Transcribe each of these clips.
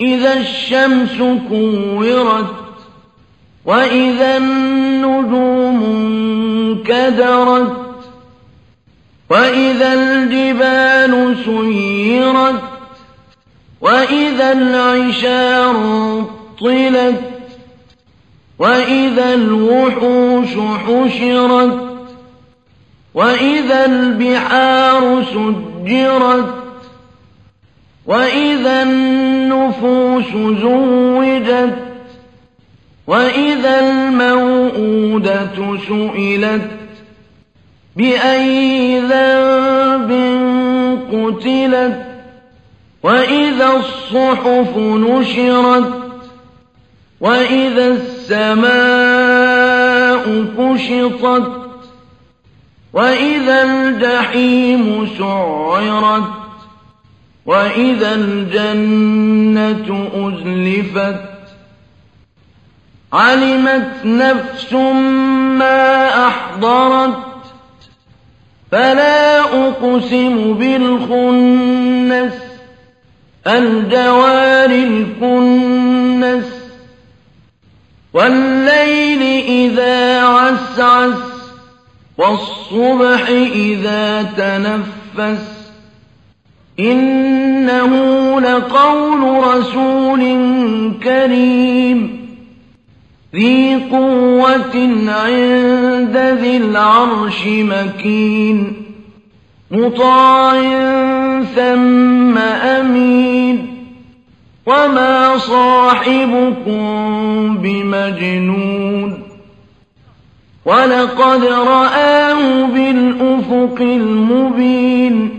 إذا الشمس كورت وإذا النجوم انكدرت وإذا الجبال سيرت وإذا العشار طلت وإذا الوحوش حشرت وإذا البحار سجرت وإذا النفوس زوجت وإذا الموءودة سئلت بأي ذنب قتلت وإذا الصحف نشرت وإذا السماء كشطت وإذا الجحيم سعرت وإذا الجنة أزلفت علمت نفس ما أحضرت فلا أقسم بالخنس الجوار الكنس والليل إذا عسعس والصبح إذا تنفس إنه لقول رسول كريم. ذي قوة عند ذي العرش مكين. مطاع ثم أمين. وما صاحبكم بمجنون. ولقد رآه بالأفق المبين.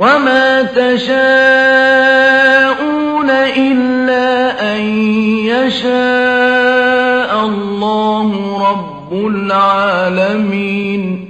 وما تشاءون إلا أن يشاء الله رب العالمين